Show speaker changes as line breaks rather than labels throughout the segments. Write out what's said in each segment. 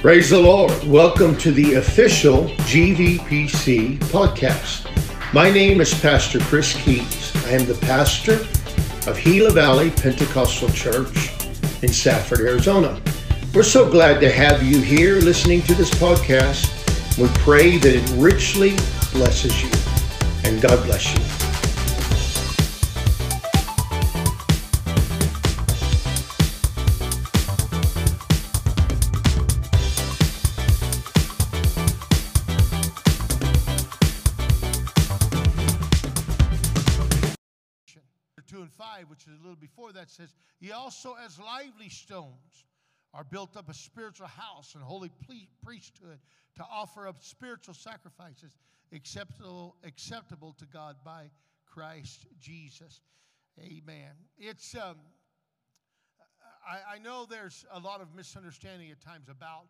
Praise the Lord. Welcome to the official GVPC podcast. My name is Pastor Kris Keyes. I am the pastor of Gila Valley Pentecostal Church in Safford, Arizona. We're so glad to have you here listening to this podcast. We pray that it richly blesses you. And God bless you.
That, says, Ye also as lively stones are built up a spiritual house and holy priesthood to offer up spiritual sacrifices acceptable, acceptable to God by Christ Jesus. Amen. It's um, I, I know there's a lot of misunderstanding at times about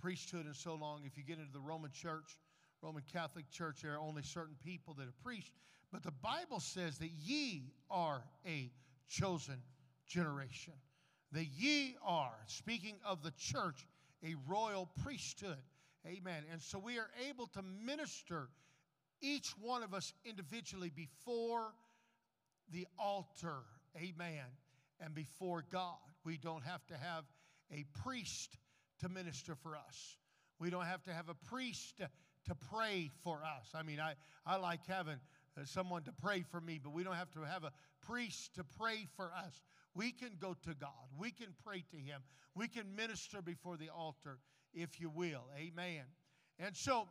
priesthood and so long. If you get into the Roman church, Roman Catholic Church, there are only certain people that are priests. But the Bible says that ye are a chosen generation. That ye are, speaking of the church, a royal priesthood. Amen. And so we are able to minister each one of us individually before the altar. Amen. And before God. We don't have to have a priest to minister for us. We don't have to have a priest to, to pray for us. I mean, I, I like having uh, someone to pray for me, but we don't have to have a priest to pray for us. We can go to God. We can pray to Him. We can minister before the altar, if you will. Amen. And so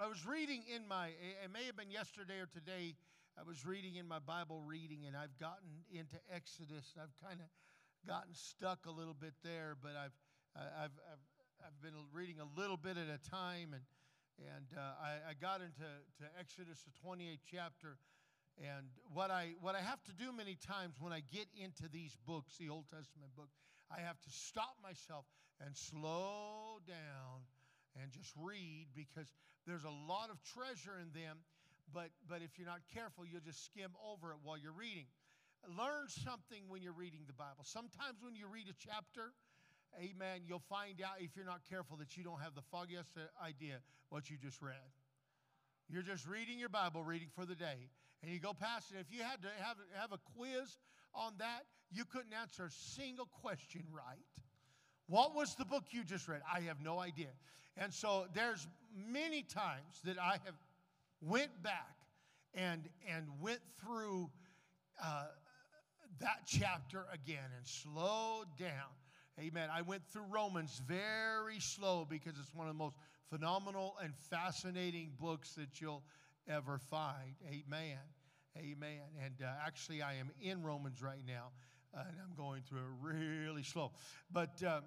I was reading in my, it may have been yesterday or today, I was reading in my Bible reading, and I've gotten into Exodus. I've kind of gotten stuck a little bit there, but I've, I've, I've, I've been reading a little bit at a time, and and uh, I, I, got into to Exodus, the 28th chapter. And what I, what I have to do many times when I get into these books, the Old Testament books, I have to stop myself and slow down and just read because there's a lot of treasure in them. But, but if you're not careful, you'll just skim over it while you're reading. Learn something when you're reading the Bible. Sometimes when you read a chapter, amen, you'll find out if you're not careful that you don't have the foggiest idea what you just read. You're just reading your Bible reading for the day, and you go past it. If you had to have, have a quiz on that, you couldn't answer a single question right. What was the book you just read? I have no idea. And so there's many times that I have went back and and went through uh, that chapter again and slowed down Amen. I went through Romans very slow because it's one of the most phenomenal and fascinating books that you'll ever find. Amen. Amen. And uh, actually, I am in Romans right now, uh, and I'm going through it really slow. But um,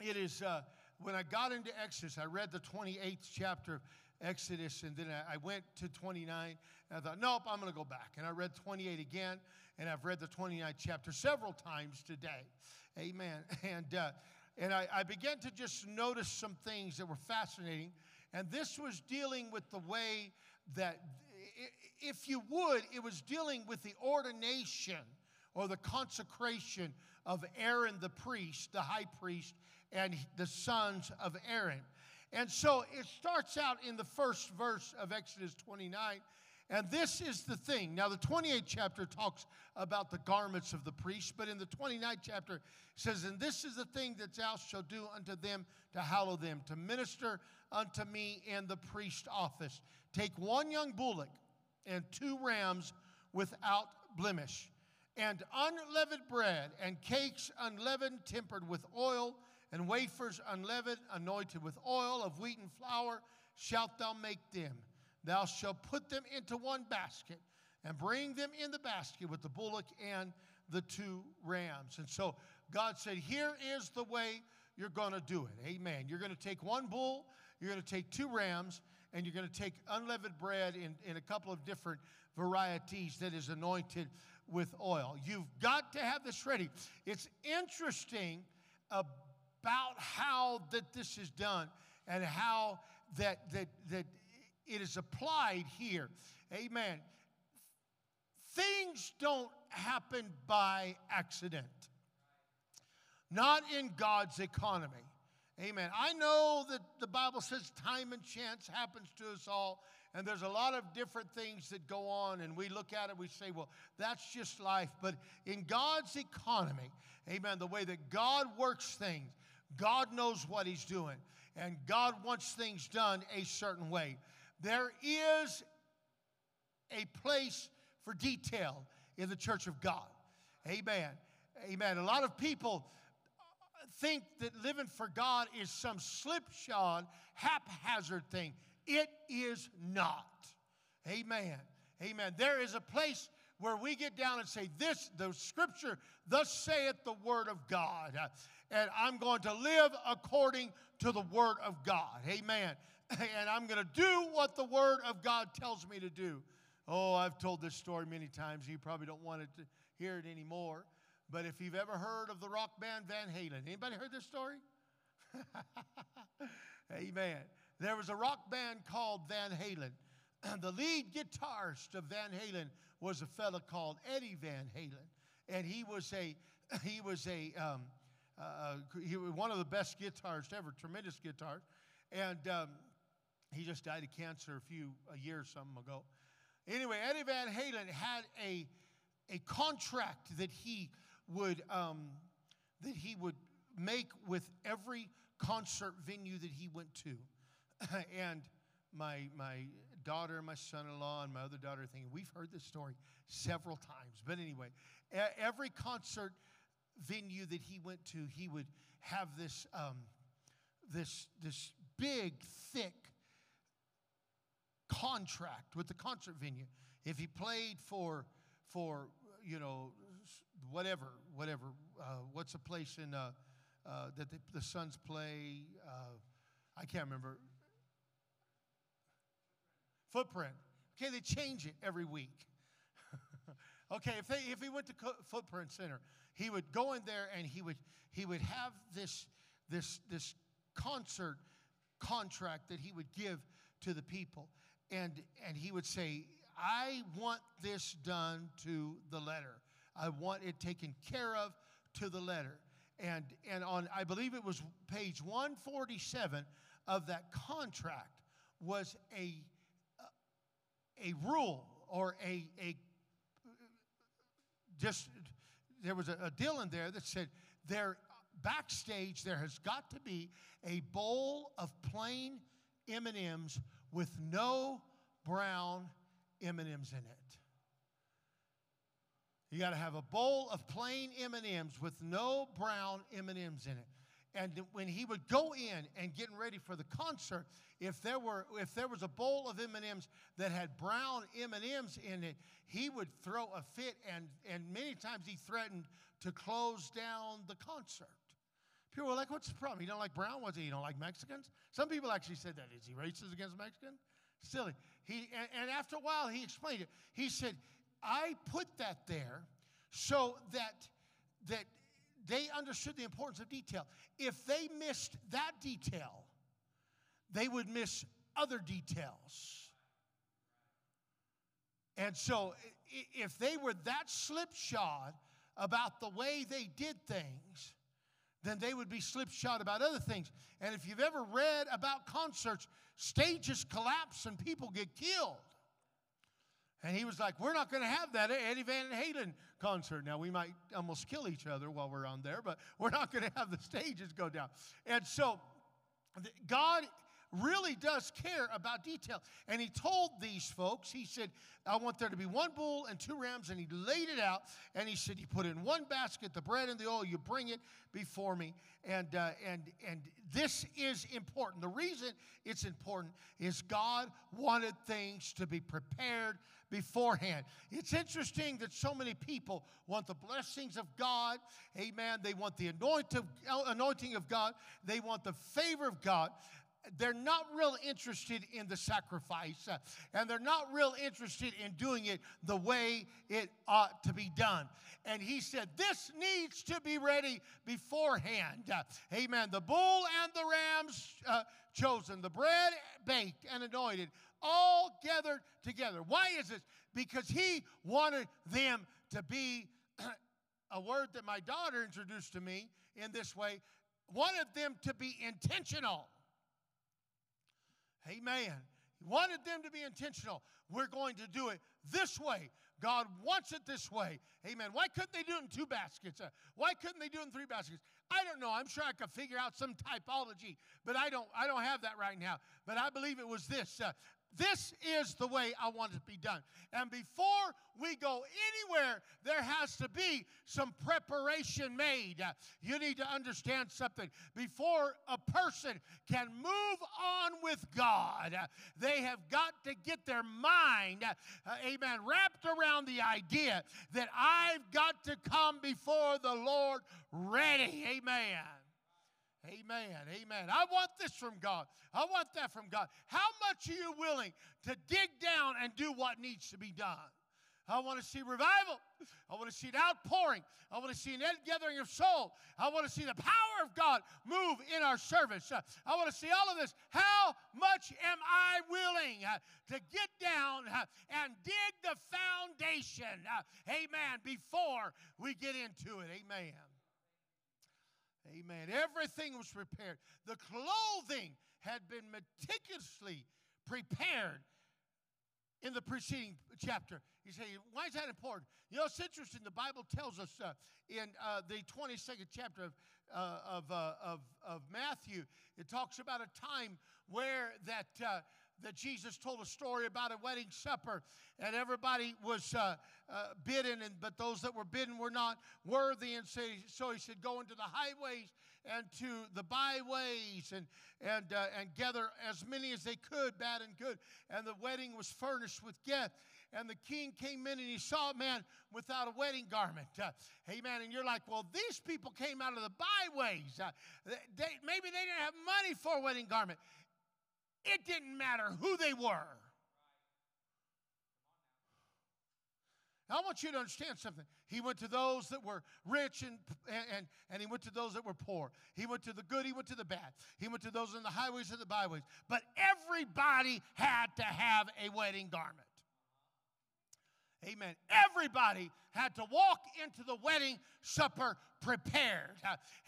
it is, uh, when I got into Exodus, I read the 28th chapter of Exodus, and then I, I went to 29, and I thought, nope, I'm going to go back. And I read 28 again, and I've read the 29th chapter several times today. Amen. And, uh, and I, I began to just notice some things that were fascinating. And this was dealing with the way that, if you would, it was dealing with the ordination or the consecration of Aaron the priest, the high priest, and the sons of Aaron. And so it starts out in the first verse of Exodus 29 and this is the thing. Now, the 28th chapter talks about the garments of the priest, but in the 29th chapter says, And this is the thing that thou shalt do unto them to hallow them, to minister unto me in the priest office. Take one young bullock and two rams without blemish, and unleavened bread, and cakes unleavened, tempered with oil, and wafers unleavened, anointed with oil of wheaten flour, shalt thou make them. Thou shalt put them into one basket and bring them in the basket with the bullock and the two rams. And so God said, Here is the way you're going to do it. Amen. You're going to take one bull, you're going to take two rams, and you're going to take unleavened bread in, in a couple of different varieties that is anointed with oil. You've got to have this ready. It's interesting about how that this is done and how that that that it is applied here. Amen. Things don't happen by accident, not in God's economy. Amen. I know that the Bible says time and chance happens to us all, and there's a lot of different things that go on, and we look at it, we say, well, that's just life. But in God's economy, amen, the way that God works things, God knows what He's doing, and God wants things done a certain way. There is a place for detail in the church of God. Amen. Amen. A lot of people think that living for God is some slipshod, haphazard thing. It is not. Amen. Amen. There is a place where we get down and say, This, the scripture, thus saith the word of God. And I'm going to live according to the word of God. Amen. And I'm going to do what the word of God tells me to do. Oh, I've told this story many times. You probably don't want to hear it anymore. But if you've ever heard of the rock band Van Halen, anybody heard this story? Amen. There was a rock band called Van Halen. And the lead guitarist of Van Halen was a fellow called Eddie Van Halen, and he was a he was a um, uh, he was one of the best guitarists ever, tremendous guitar, and um, he just died of cancer a few a year or something ago. Anyway, Eddie Van Halen had a a contract that he would, um, that he would make with every concert venue that he went to. and my, my daughter, my son in law, and my other daughter thinking, we've heard this story several times. But anyway, every concert venue that he went to, he would have this, um, this, this big, thick contract with the concert venue. If he played for, for you know, whatever, whatever. Uh, what's a place in uh, uh, that the, the Suns play? Uh, I can't remember. Footprint. Okay, they change it every week. okay, if, they, if he went to Footprint Center, he would go in there and he would he would have this this this concert contract that he would give to the people, and and he would say, "I want this done to the letter." I want it taken care of to the letter. And, and on, I believe it was page 147 of that contract was a, a rule or a, a just, there was a, a deal in there that said there, backstage, there has got to be a bowl of plain M&Ms with no brown M&Ms in it. You got to have a bowl of plain M&Ms with no brown M&Ms in it. And when he would go in and getting ready for the concert, if there were if there was a bowl of M&Ms that had brown M&Ms in it, he would throw a fit and and many times he threatened to close down the concert. People were like, "What's the problem? You don't like brown ones? You don't like Mexicans?" Some people actually said that. Is he racist against Mexicans? Silly. He and, and after a while he explained it. He said, I put that there so that, that they understood the importance of detail. If they missed that detail, they would miss other details. And so, if they were that slipshod about the way they did things, then they would be slipshod about other things. And if you've ever read about concerts, stages collapse and people get killed. And he was like, We're not going to have that Eddie Van Halen concert. Now, we might almost kill each other while we're on there, but we're not going to have the stages go down. And so, God really does care about detail. And he told these folks, he said, I want there to be one bull and two rams. And he laid it out. And he said, You put in one basket the bread and the oil, you bring it before me. And, uh, and, and this is important. The reason it's important is God wanted things to be prepared beforehand. It's interesting that so many people want the blessings of God. Amen. They want the anointing of God. They want the favor of God they're not real interested in the sacrifice uh, and they're not real interested in doing it the way it ought to be done. And he said, This needs to be ready beforehand. Uh, amen. The bull and the rams uh, chosen, the bread baked and anointed, all gathered together. Why is this? Because he wanted them to be a word that my daughter introduced to me in this way wanted them to be intentional. Amen. He wanted them to be intentional. We're going to do it this way. God wants it this way. Amen. Why couldn't they do it in two baskets? Uh, why couldn't they do it in three baskets? I don't know. I'm sure I could figure out some typology, but I don't. I don't have that right now. But I believe it was this. Uh, this is the way I want it to be done. And before we go anywhere, there has to be some preparation made. You need to understand something. Before a person can move on with God, they have got to get their mind, uh, amen, wrapped around the idea that I've got to come before the Lord ready. Amen. Amen. Amen. I want this from God. I want that from God. How much are you willing to dig down and do what needs to be done? I want to see revival. I want to see an outpouring. I want to see an gathering of soul. I want to see the power of God move in our service. I want to see all of this. How much am I willing uh, to get down uh, and dig the foundation? Uh, amen. Before we get into it. Amen. Amen. Everything was prepared. The clothing had been meticulously prepared in the preceding chapter. You say, why is that important? You know, it's interesting. The Bible tells us uh, in uh, the 22nd chapter of, uh, of, uh, of, of, Matthew, it talks about a time where that uh, that Jesus told a story about a wedding supper, and everybody was uh, uh, bidden, and but those that were bidden were not worthy, and so he, so he said, "Go into the highways and to the byways, and and uh, and gather as many as they could, bad and good." And the wedding was furnished with guests. And the king came in and he saw a man without a wedding garment. Uh, amen. And you're like, well, these people came out of the byways. Uh, they, maybe they didn't have money for a wedding garment. It didn't matter who they were. I want you to understand something. He went to those that were rich and, and, and he went to those that were poor. He went to the good, he went to the bad. He went to those in the highways and the byways. But everybody had to have a wedding garment. Amen. Everybody had to walk into the wedding supper prepared.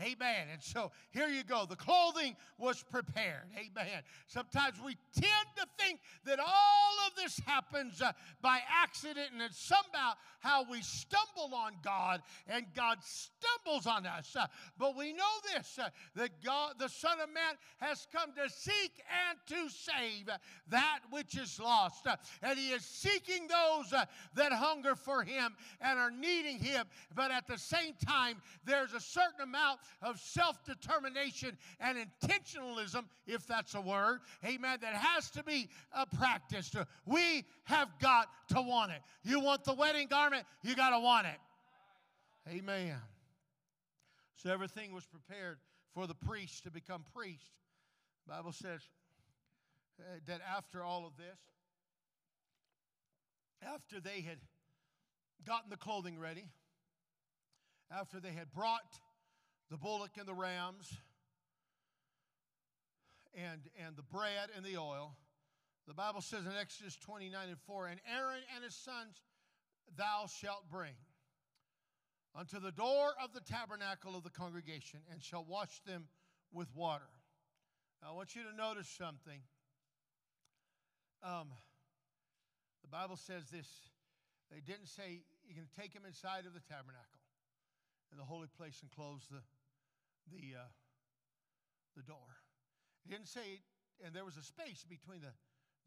Amen. And so here you go. The clothing was prepared. Amen. Sometimes we tend to think that all of this happens uh, by accident and it's somehow how we stumble on God and God stumbles on us. Uh, but we know this uh, that God, the Son of Man, has come to seek and to save that which is lost. Uh, and He is seeking those uh, that hunger for Him and are needing Him. But at the same time, there's a certain amount of self determination and intentionalism, if that's a word, amen, that has to be uh, practiced. We have got to want it. You want the wedding garment, you got to want it. Amen. So everything was prepared for the priest to become priest. The Bible says uh, that after all of this, after they had gotten the clothing ready, after they had brought the bullock and the rams and, and the bread and the oil, the Bible says in Exodus 29 and 4, and Aaron and his sons thou shalt bring unto the door of the tabernacle of the congregation and shall wash them with water. Now, I want you to notice something. Um, the Bible says this. They didn't say you can take him inside of the tabernacle in the holy place and close the, the, uh, the door. He didn't say, and there was a space between the,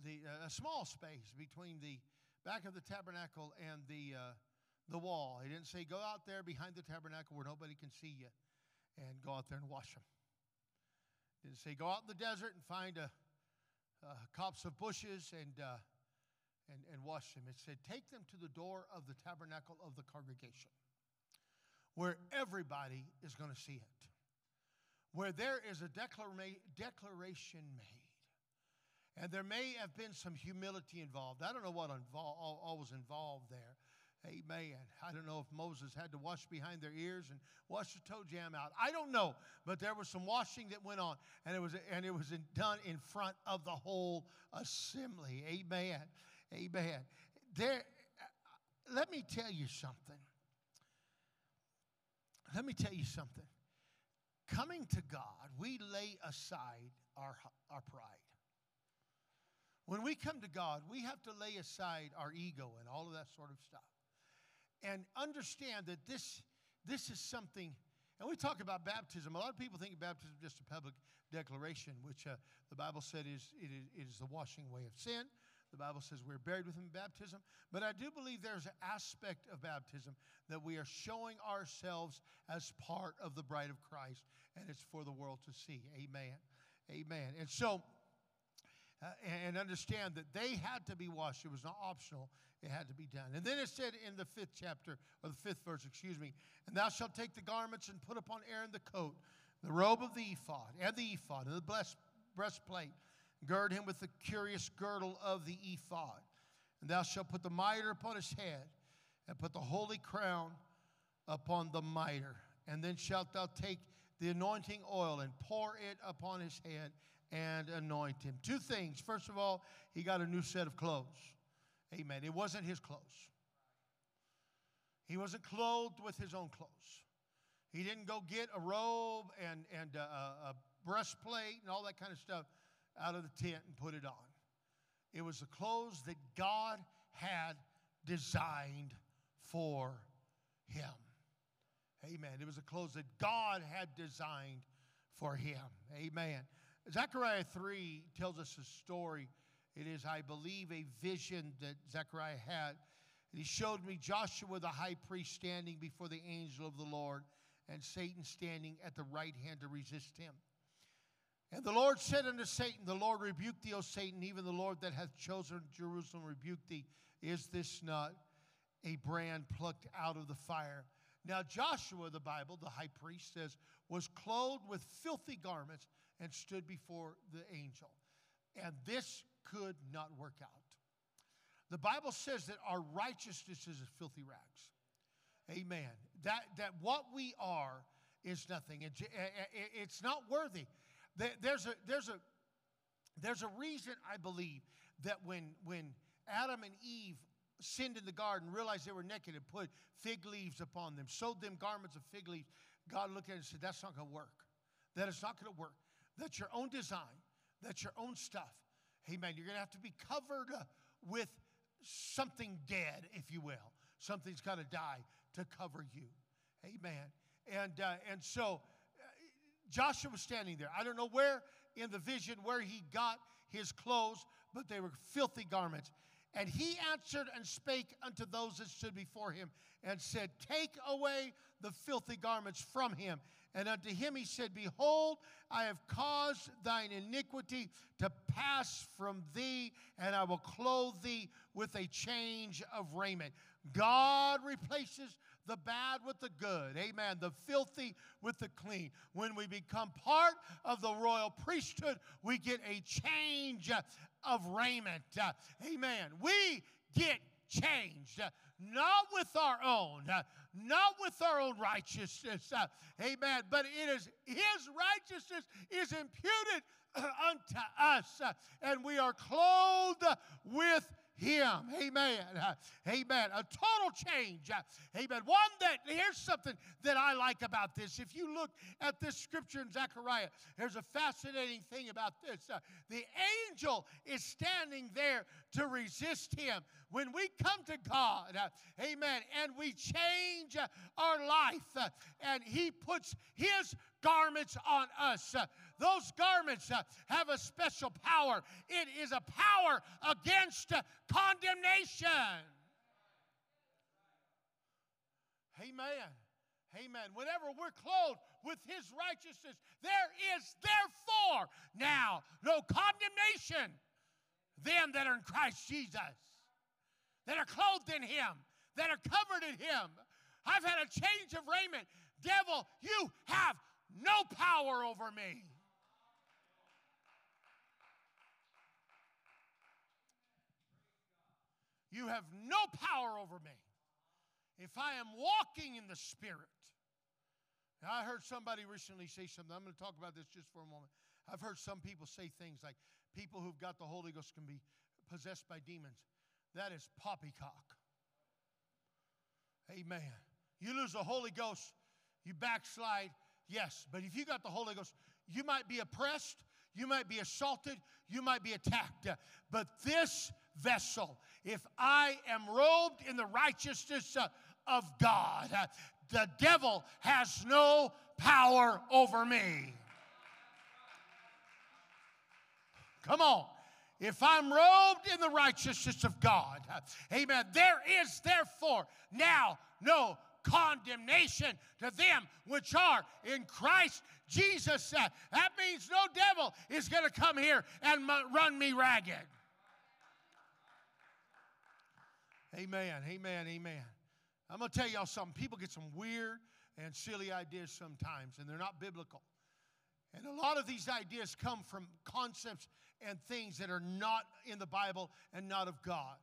the uh, a small space between the back of the tabernacle and the, uh, the wall. He didn't say, go out there behind the tabernacle where nobody can see you and go out there and wash them. He didn't say, go out in the desert and find a, a copse of bushes and, uh, and, and wash them. It said, take them to the door of the tabernacle of the congregation where everybody is going to see it, where there is a declaration made. And there may have been some humility involved. I don't know what involved, all, was involved there. Amen. I don't know if Moses had to wash behind their ears and wash the toe jam out. I don't know, but there was some washing that went on, and it was and it was done in front of the whole assembly. Amen. Amen. There. Let me tell you something let me tell you something. coming to God, we lay aside our, our pride. When we come to God, we have to lay aside our ego and all of that sort of stuff and understand that this, this is something, and we talk about baptism. A lot of people think baptism is just a public declaration, which uh, the Bible said is it, is it is the washing away of sin. The Bible says we're buried with him in baptism. But I do believe there's an aspect of baptism that we are showing ourselves as part of the bride of Christ, and it's for the world to see. Amen. Amen. And so, uh, and understand that they had to be washed. It was not optional, it had to be done. And then it said in the fifth chapter, or the fifth verse, excuse me, and thou shalt take the garments and put upon Aaron the coat, the robe of the ephod, and the ephod, and the breastplate Gird him with the curious girdle of the ephod. And thou shalt put the mitre upon his head, and put the holy crown upon the mitre. And then shalt thou take the anointing oil and pour it upon his head and anoint him. Two things. First of all, he got a new set of clothes. Amen. It wasn't his clothes. He wasn't clothed with his own clothes. He didn't go get a robe and, and a, a breastplate and all that kind of stuff out of the tent and put it on. It was the clothes that God had designed for him. Amen. It was the clothes that God had designed for him. Amen. Zechariah 3 tells us a story. It is, I believe, a vision that Zechariah had. He showed me Joshua the high priest standing before the angel of the Lord and Satan standing at the right hand to resist him. And the Lord said unto Satan, The Lord rebuke thee, O Satan, even the Lord that hath chosen Jerusalem rebuke thee. Is this not a brand plucked out of the fire? Now, Joshua, the Bible, the high priest, says, was clothed with filthy garments and stood before the angel. And this could not work out. The Bible says that our righteousness is filthy rags. Amen. That, that what we are is nothing. It's not worthy. There's a, there's a, there's a reason, I believe, that when, when Adam and Eve sinned in the garden, realized they were naked, and put fig leaves upon them, sewed them garments of fig leaves, God looked at it and said, That's not going to work. That is not going to work. That's your own design. That's your own stuff. Amen. You're going to have to be covered with something dead, if you will. Something's got to die to cover you. Amen. And, uh, and so Joshua was standing there. I don't know where in the vision where he got his clothes, but they were filthy garments. And he answered and spake unto those that stood before him and said, Take away the filthy garments from him. And unto him he said, Behold, I have caused thine iniquity to pass from thee, and I will clothe thee with a change of raiment. God replaces the bad with the good. Amen. The filthy with the clean. When we become part of the royal priesthood, we get a change of raiment. Amen. We get changed. Not with our own, not with our own righteousness. Amen. But it is His righteousness is imputed unto us, and we are clothed with him. Amen. Uh, amen. A total change. Uh, amen. One that, here's something that I like about this. If you look at this scripture in Zechariah, there's a fascinating thing about this. Uh, the angel is standing there to resist him. When we come to God, uh, amen, and we change uh, our life, uh, and he puts his garments on us. Those garments uh, have a special power. It is a power against uh, condemnation. Amen. Amen. Whenever we're clothed with his righteousness, there is therefore now no condemnation. Them that are in Christ Jesus, that are clothed in him, that are covered in him. I've had a change of raiment. Devil, you have no power over me. You have no power over me. If I am walking in the Spirit. Now, I heard somebody recently say something. I'm going to talk about this just for a moment. I've heard some people say things like people who've got the Holy Ghost can be possessed by demons. That is poppycock. Amen. You lose the Holy Ghost, you backslide, Yes, but if you got the Holy Ghost, you might be oppressed, you might be assaulted, you might be attacked. But this vessel, if I am robed in the righteousness uh, of God, uh, the devil has no power over me. Come on. If I'm robed in the righteousness of God, amen, there is therefore now no condemnation to them which are in Christ Jesus. That means no devil is going to come here and run me ragged. Amen, amen, amen. I'm going to tell y'all something. People get some weird and silly ideas sometimes, and they're not biblical. And a lot of these ideas come from concepts and things that are not in the Bible and not of God.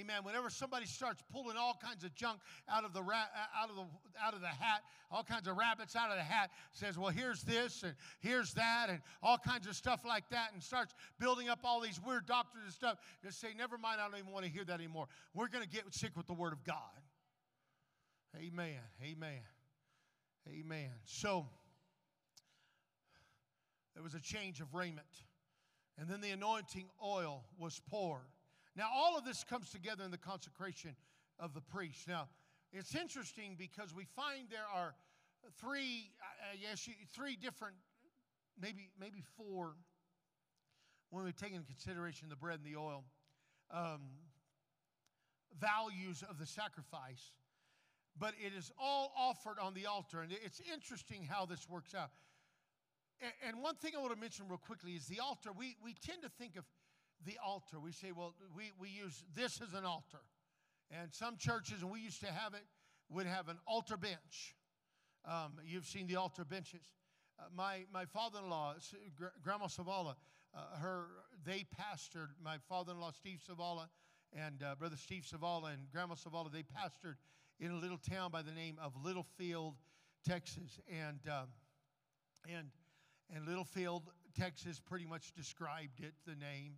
Amen. Whenever somebody starts pulling all kinds of junk out of the ra- uh, out of the out of the hat, all kinds of rabbits out of the hat, says, "Well, here's this and here's that and all kinds of stuff like that," and starts building up all these weird doctrines and stuff. Just say, "Never mind. I don't even want to hear that anymore. We're going to get sick with the Word of God." Amen. Amen. Amen. So there was a change of raiment. And then the anointing oil was poured. Now, all of this comes together in the consecration of the priest. Now, it's interesting because we find there are three, I guess, three different, maybe, maybe four, when we take into consideration the bread and the oil, um, values of the sacrifice. But it is all offered on the altar. And it's interesting how this works out. And one thing I want to mention real quickly is the altar. We, we tend to think of the altar. We say, well, we, we use this as an altar. And some churches, and we used to have it, would have an altar bench. Um, you've seen the altar benches. Uh, my my father-in-law, Grandma Savala, uh, her they pastored. My father-in-law, Steve Savala, and uh, brother Steve Savala and Grandma Savala, they pastored in a little town by the name of Littlefield, Texas, and um, and and Littlefield, Texas, pretty much described it, the name.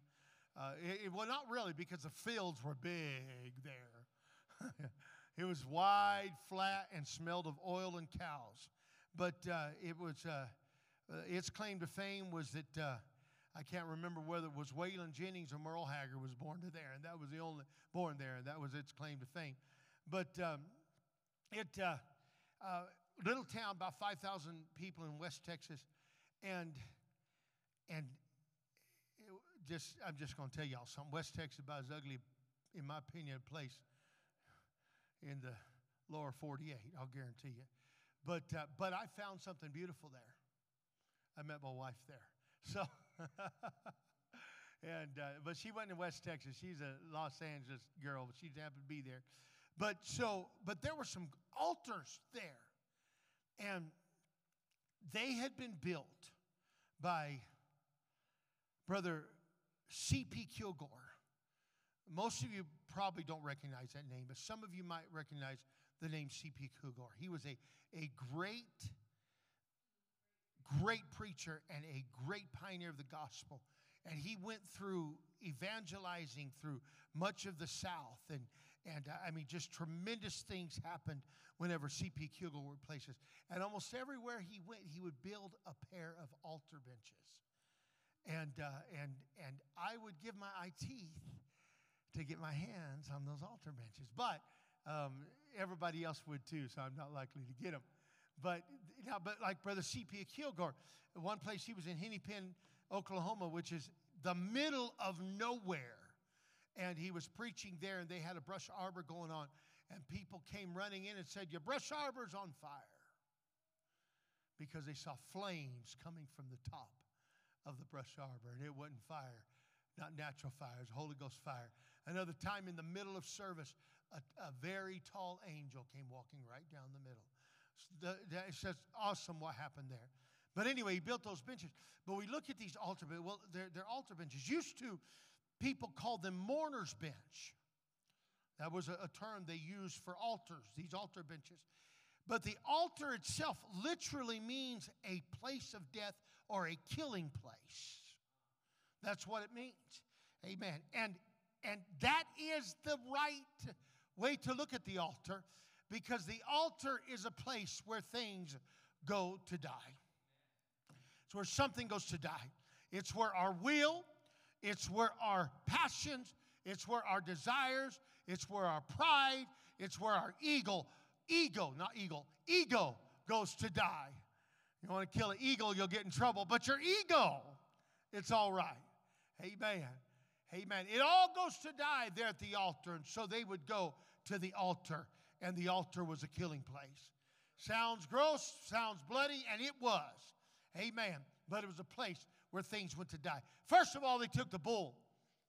Uh, it, well, not really, because the fields were big there. it was wide, flat, and smelled of oil and cows. But uh, it was uh, uh its claim to fame was that uh, I can't remember whether it was Waylon Jennings or Merle Haggard was born to there, and that was the only born there, and that was its claim to fame. But um, it uh, little town, about five thousand people in West Texas and and just I'm just going to tell y'all something. West Texas is about as ugly, in my opinion, a place in the lower 48. I'll guarantee you. But uh, but I found something beautiful there. I met my wife there. So. and uh, but she wasn't in West Texas. She's a Los Angeles girl, but she happened to be there. But so, but there were some altars there, and they had been built by Brother C.P. Kilgore. Most of you probably don't recognize that name, but some of you might recognize the name C.P. Kilgore. He was a, a great, great preacher and a great pioneer of the gospel. And he went through evangelizing through much of the South. And, and uh, I mean, just tremendous things happened whenever C.P. Kilgore were places. And almost everywhere he went, he would build a pair of altar benches. And, uh, and, and I would give my eye teeth to get my hands on those altar benches. But um, everybody else would too, so I'm not likely to get them. But now, but like Brother C.P. Kilgore, one place he was in Hennepin, Oklahoma, which is the middle of nowhere. And he was preaching there, and they had a brush arbor going on and people came running in and said, Your brush arbor's on fire. Because they saw flames coming from the top of the brush arbor, and it wasn't fire, not natural fire, it was Holy Ghost fire. Another time in the middle of service, a, a very tall angel came walking right down the middle. It's just awesome what happened there. But anyway, he built those benches. But we look at these altar benches. Well, they're, they're altar benches. Used to, people called them mourner's bench. That was a, a term they used for altars, these altar benches. But the altar itself literally means a place of death or a killing place. That's what it means. Amen. And and that is the right way to look at the altar because the altar is a place where things go to die. It's where something goes to die. It's where our will, it's where our passions, it's where our desires, it's where our pride, it's where our ego, ego, not eagle, ego goes to die. You want to kill an eagle, you'll get in trouble, but your ego, it's all right. Amen. Amen. It all goes to die there at the altar. And so they would go to the altar, and the altar was a killing place. Sounds gross, sounds bloody, and it was. Amen. But it was a place where things went to die. First of all, they took the bull.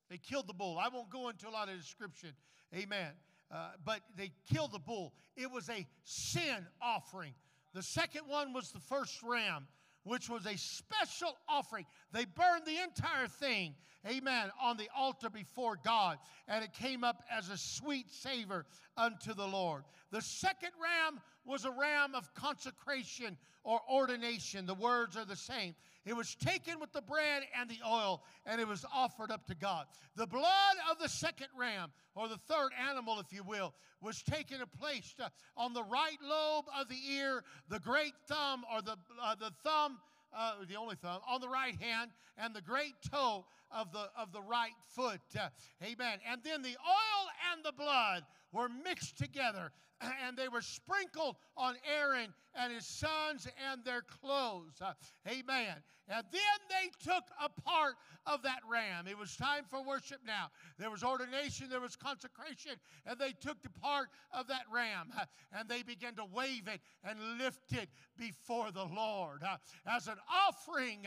They killed the bull. I won't go into a lot of description. Amen. Uh, but they killed the bull. It was a sin offering. The second one was the first ram, which was a special offering. They burned the entire thing, amen, on the altar before God, and it came up as a sweet savor unto the Lord. The second ram was a ram of consecration or ordination. The words are the same. It was taken with the bread and the oil, and it was offered up to God. The blood of the second ram, or the third animal, if you will, was taken and placed uh, on the right lobe of the ear, the great thumb, or the, uh, the thumb. Uh, the only thumb on the right hand and the great toe of the of the right foot uh, amen and then the oil and the blood were mixed together and they were sprinkled on Aaron and his sons and their clothes. Uh, amen. And then they took a part of that ram. It was time for worship now. There was ordination, there was consecration, and they took the part of that ram uh, and they began to wave it and lift it before the Lord uh, as an offering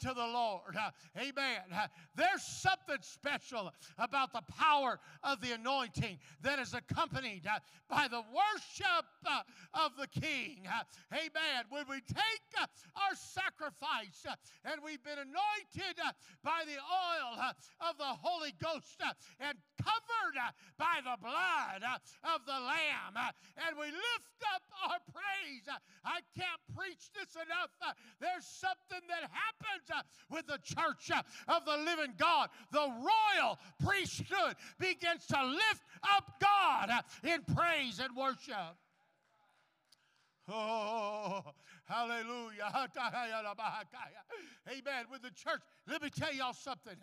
to the Lord. Amen. There's something special about the power of the anointing that is accompanied by the worship Uh, of the King. Uh, amen. When we take uh, our sacrifice and we've been anointed by the oil of the Holy Ghost and covered by the blood of the Lamb, and we lift up our praise. I can't preach this enough. There's something that happens with the church of the living God. The royal priesthood begins to lift up God in praise and worship. Oh, hallelujah. Amen. With the church, let me tell y'all something.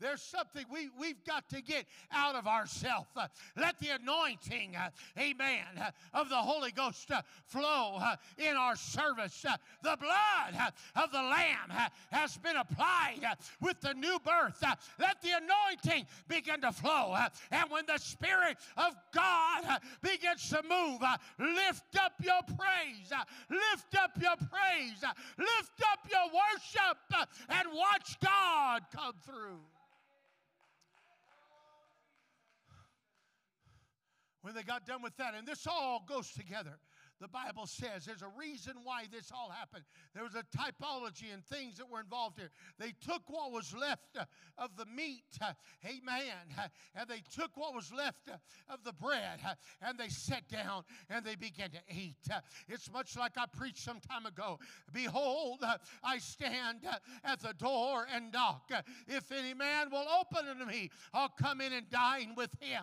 There's something we, we've got to get out of ourselves. Let the anointing, amen, of the Holy Ghost flow in our service. The blood of the Lamb has been applied with the new birth. Let the anointing begin to flow. And when the Spirit of God begins to move, lift up your praise. Lift up your praise. Lift up your worship and watch God come through. When they got done with that, and this all goes together the Bible says there's a reason why this all happened. There was a typology and things that were involved here. They took what was left uh, of the meat, uh, amen, uh, and they took what was left uh, of the bread, uh, and they sat down and they began to eat. Uh, it's much like I preached some time ago. Behold, I stand at the door and knock. If any man will open unto me, I'll come in and dine with him.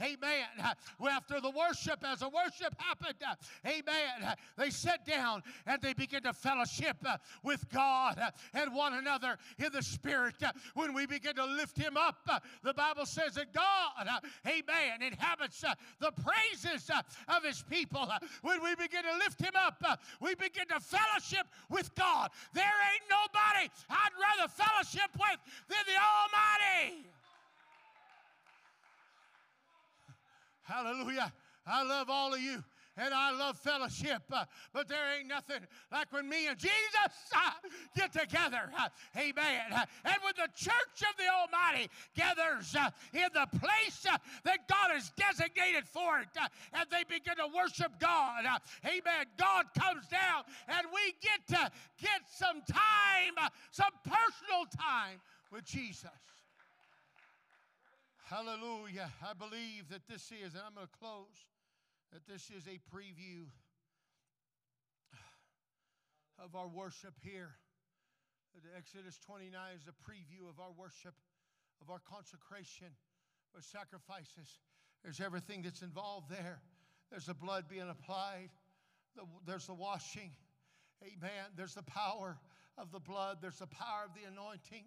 Amen. After the worship, as the worship happened, Amen. They sat down and they began to fellowship uh, with God uh, and one another in the Spirit. Uh, when we begin to lift Him up, the Bible says that God, amen, inhabits the praises of His people. When we begin to lift Him up, we begin to fellowship with God. There ain't nobody I'd rather fellowship with than the Almighty. Hallelujah. I love all of you and I love fellowship, uh, but there ain't nothing like when me and Jesus uh, get together. Uh, amen. And when the church of the Almighty gathers in the place that God has designated for it, and they begin to worship God, amen. God comes down, and we get to get some time, some personal time with Jesus. Hallelujah. I believe that this is, and I'm going to close that this is a preview of our worship here. Exodus 29 is a preview of our worship, of our consecration, our sacrifices. There's everything that's involved there. There's the blood being applied, there's the washing, Amen. There's the power of the blood, there's the power of the anointing.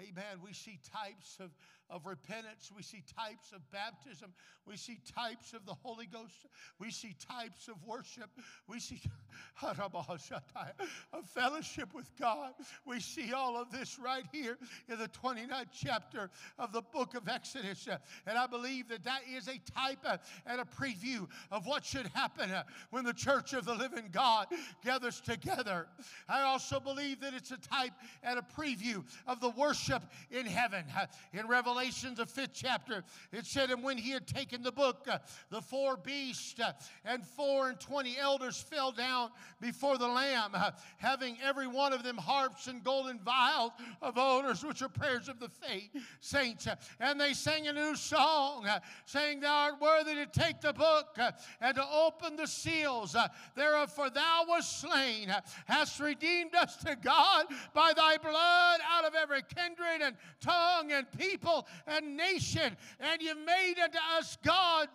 Amen. We see types of, of repentance. We see types of baptism. We see types of the Holy Ghost. We see types of worship. We see of fellowship with God. We see all of this right here in the 29th chapter of the book of Exodus. And I believe that that is a type and a preview of what should happen when the church of the living God gathers together. I also believe that it's a type and a preview of the worship in heaven. In Revelations, the fifth chapter, it said, And when he had taken the book, the four beasts and four and twenty elders fell down before the Lamb, uh, having every one of them harps and golden vials of odors, which are prayers of the faith, saints. Uh, and they sang a new song, uh, saying, Thou art worthy to take the book and to open the seals thereof, for thou wast slain, hast redeemed us to God by thy blood out of every kindred and tongue and people and nation, and you made unto us God,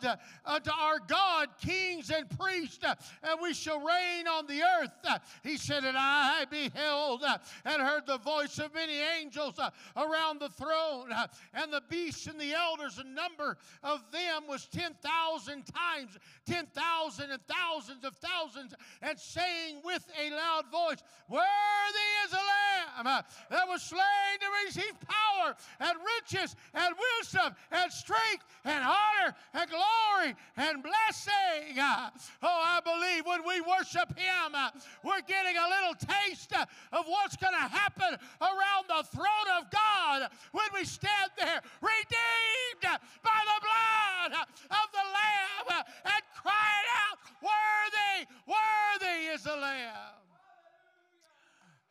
unto our God, kings and priests, and we shall reign on the earth. He said, And I beheld and heard the voice of many angels around the throne, and the beasts and the elders, and number of them was 10,000 times, 10,000 and thousands of thousands, and saying with a loud voice, Worthy is the Lamb that was slain to receive power and riches and wisdom and strength and honor and glory and blessing. Oh, I believe when we worship Him, we're getting a little taste of what's going to happen around the throne of God when we stand there, redeemed by the blood of the Lamb, and crying out, Worthy, worthy is the Lamb.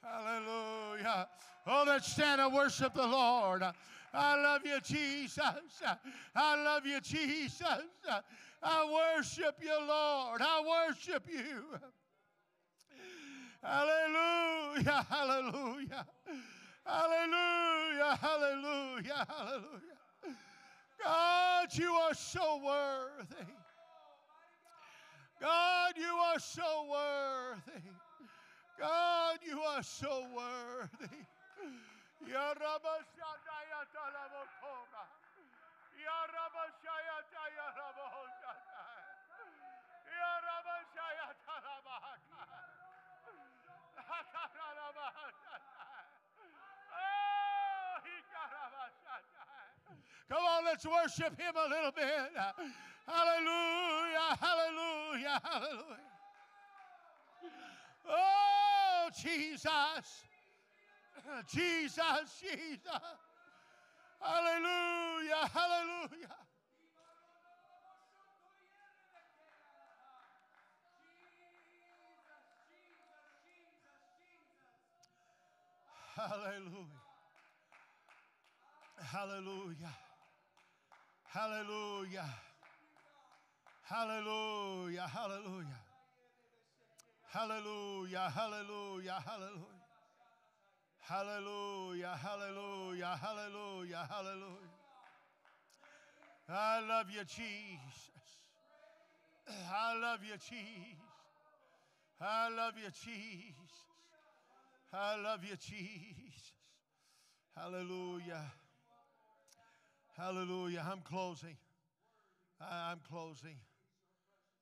Hallelujah. Oh, let's stand and worship the Lord. I love you, Jesus. I love you, Jesus. I worship you, Lord. I worship you. Hallelujah, hallelujah. Hallelujah, hallelujah, hallelujah. God, you are so worthy. God, you are so worthy. God, you are so worthy. Come on, let's worship him a little bit. Hallelujah, hallelujah, hallelujah. Oh, Jesus. Jesus, Jesus. Hallelujah, hallelujah. Hallelujah. Hallelujah. Hallelujah. Hallelujah. Hallelujah. Hallelujah. Hallelujah. Hallelujah. Hallelujah, hallelujah, hallelujah, hallelujah. I love you, Jesus. I love you, Jesus. I love you, Jesus. I love you, Jesus. Hallelujah. Hallelujah. I'm closing. I'm closing.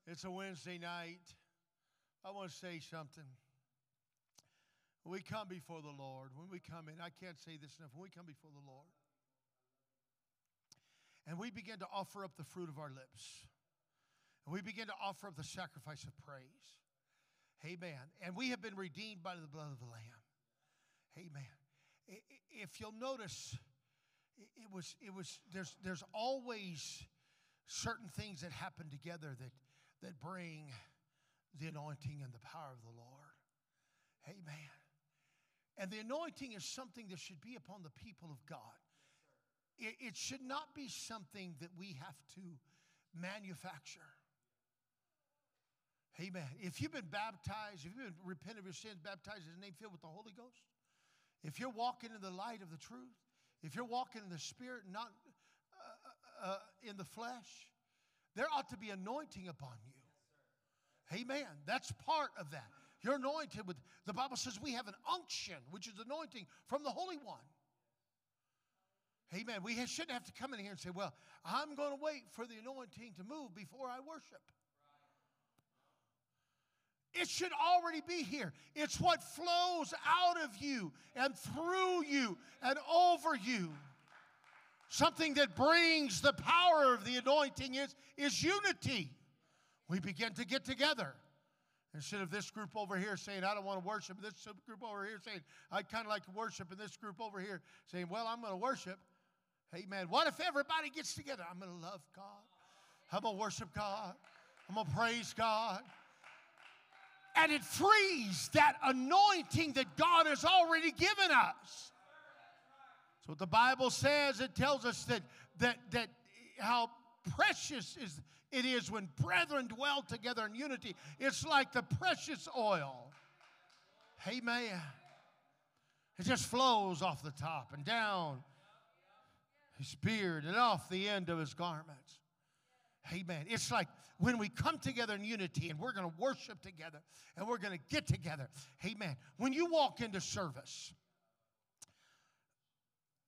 It's a Wednesday night. I want to say something. When we come before the Lord, when we come in, I can't say this enough, when we come before the Lord and we begin to offer up the fruit of our lips, and we begin to offer up the sacrifice of praise, amen. And we have been redeemed by the blood of the Lamb, amen. If you'll notice, it was, it was, there's, there's always certain things that happen together that, that bring the anointing and the power of the Lord. Amen. And the anointing is something that should be upon the people of God. It, it should not be something that we have to manufacture. Amen. If you've been baptized, if you've been repent of your sins, baptized in the name filled with the Holy Ghost, if you're walking in the light of the truth, if you're walking in the Spirit, not uh, uh, uh in the flesh, there ought to be anointing upon you. Amen. That's part of that. You're anointed with, the Bible says we have an unction, which is anointing from the Holy One. Amen. We shouldn't have to come in here and say, well, I'm going to wait for the anointing to move before I worship. It should already be here. It's what flows out of you and through you and over you. Something that brings the power of the anointing is, is unity. We begin to get together. Instead of this group over here saying, I don't want to worship, this group over here saying, I'd kind of like to worship, and this group over here saying, Well, I'm going to worship. Amen. What if everybody gets together? I'm going to love God. I'm going to worship God. I'm going to praise God. And it frees that anointing that God has already given us. So the Bible says, it tells us that that that how precious is it is when brethren dwell together in unity. It's like the precious oil. Amen. It just flows off the top and down his beard and off the end of his garments. Amen. It's like when we come together in unity and we're going to worship together and we're going to get together. Amen. When you walk into service,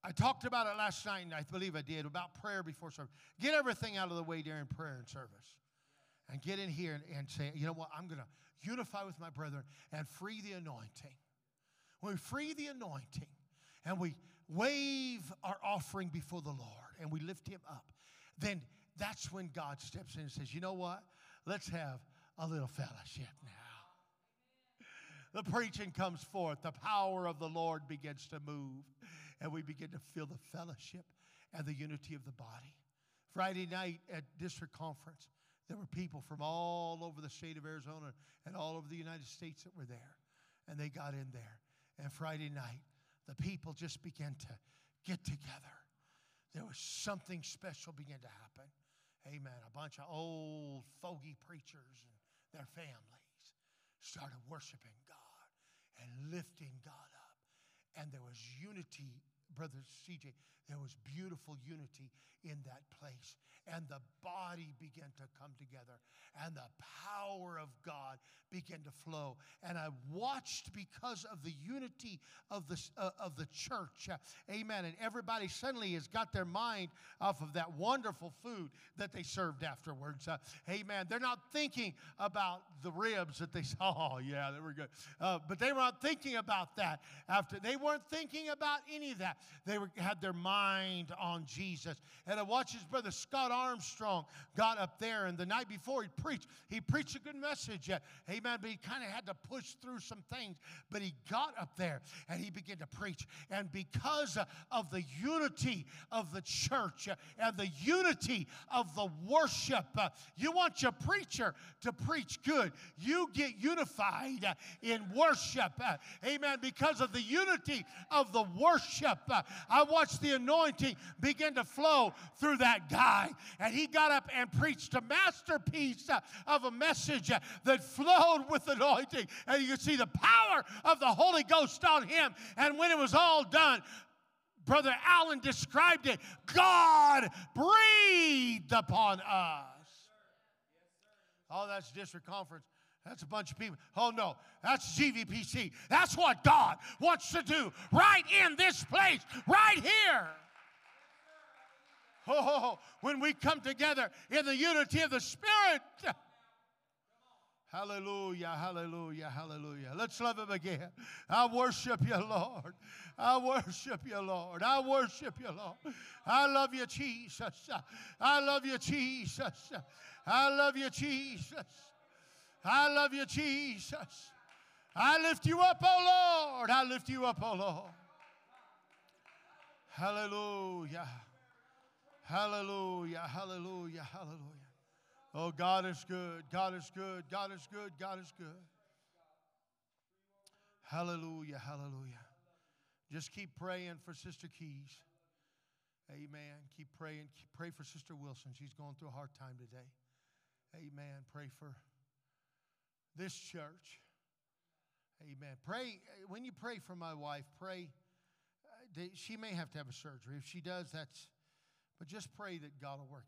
I talked about it last night, and I believe I did, about prayer before service. Get everything out of the way during prayer and service. And get in here and, and say, you know what, I'm going to unify with my brethren and free the anointing. When we free the anointing and we wave our offering before the Lord and we lift him up, then that's when God steps in and says, you know what, let's have a little fellowship now. The preaching comes forth, the power of the Lord begins to move and we begin to feel the fellowship and the unity of the body. Friday night at district conference, there were people from all over the state of Arizona and all over the United States that were there. And they got in there. And Friday night, the people just began to get together. There was something special began to happen. Amen. A bunch of old fogey preachers and their families started worshiping God and lifting God up. And there was unity Brother CJ, there was beautiful unity in that place. And the body began to come together, and the power of God began to flow. And I watched because of the unity of the, uh, of the church. Uh, amen. And everybody suddenly has got their mind off of that wonderful food that they served afterwards. Uh, amen. They're not thinking about the ribs that they saw. Oh, yeah, they were good. Uh, but they were not thinking about that after. They weren't thinking about any of that. They were, had their mind on Jesus. And I watched his brother Scott Armstrong got up there, and the night before he preached, he preached a good message. Amen. But he kind of had to push through some things. But he got up there and he began to preach. And because of the unity of the church and the unity of the worship, you want your preacher to preach good. You get unified in worship. Amen. Because of the unity of the worship. I watched the anointing began to flow through that guy. And he got up and preached a masterpiece uh, of a message uh, that flowed with anointing. And you could see the power of the Holy Ghost on him. And when it was all done, Brother Allen described it God breathed upon us. Oh, that's district conference. That's a bunch of people. Oh no, that's GVPC. That's what God wants to do right in this place, right here. Oh, when we come together in the unity of the Spirit. Hallelujah, hallelujah, hallelujah. Let's love Him again. I worship you, Lord. I worship you, Lord. I worship you, Lord. I love you, Jesus. I love you, Jesus. I love you, Jesus. I love you, Jesus. I lift you up, oh Lord. I lift you up, oh Lord. Hallelujah. Hallelujah. Hallelujah. Hallelujah. Oh, God is good. God is good. God is good. God is good. Hallelujah. Hallelujah. Just keep praying for Sister Keyes. Amen. Keep praying. Pray for Sister Wilson. She's going through a hard time today. Amen. Pray for this church. Amen. Pray, when you pray for my wife, pray. Uh, she may have to have a surgery. If she does, that's, but just pray that God will work